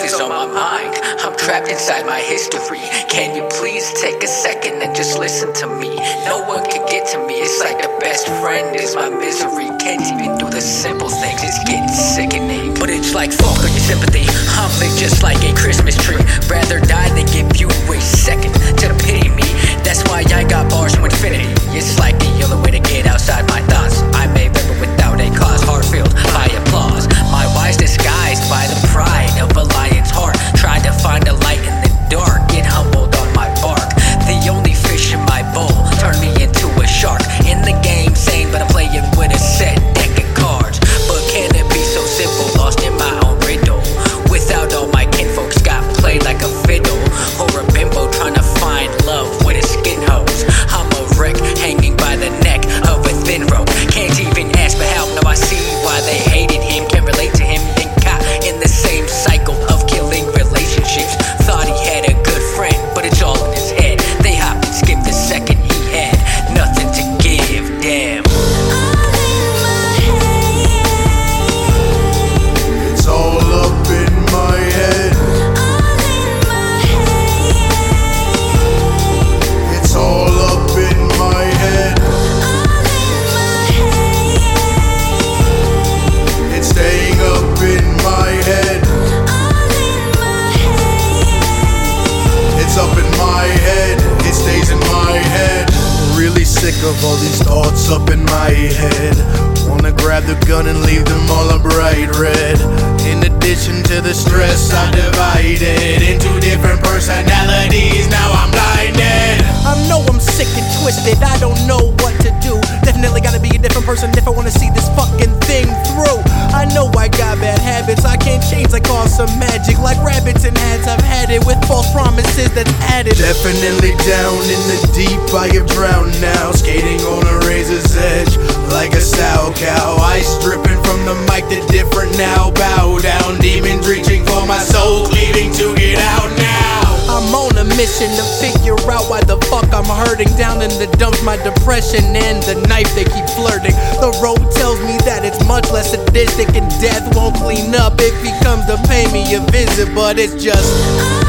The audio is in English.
is on my mind. I'm trapped inside my history. Can you please take a second and just listen to me? No one can get to me. It's like the best friend is my misery. Can't even do the simple things. It's getting sickening. But it's like fuck your sympathy. I'm lit just like a Christmas tree. Rather die than give you a second to pity me. That's why I head. It stays in my head. Really sick of all these thoughts up in my head. Wanna grab the gun and leave them all a bright red. In addition to the stress, I divided into different personalities. Now I'm blinded. I know I'm sick and twisted, I don't know what to do. Definitely gotta be a different person if I wanna see this fucking call some magic. Like rabbits in hats, I've had it with false promises that's added. Definitely down in the deep, I have drowned now. Skating on a razor's edge like a Salchow. Ice dripping from the mic, the different now. Bow down, demons reaching for my soul, cleaving to get out mission to figure out why the fuck I'm hurting. Down in the dumps, my depression and the knife they keep flirting. The road tells me that it's much less sadistic and death won't clean up if he comes to pay me a visit, but it's just.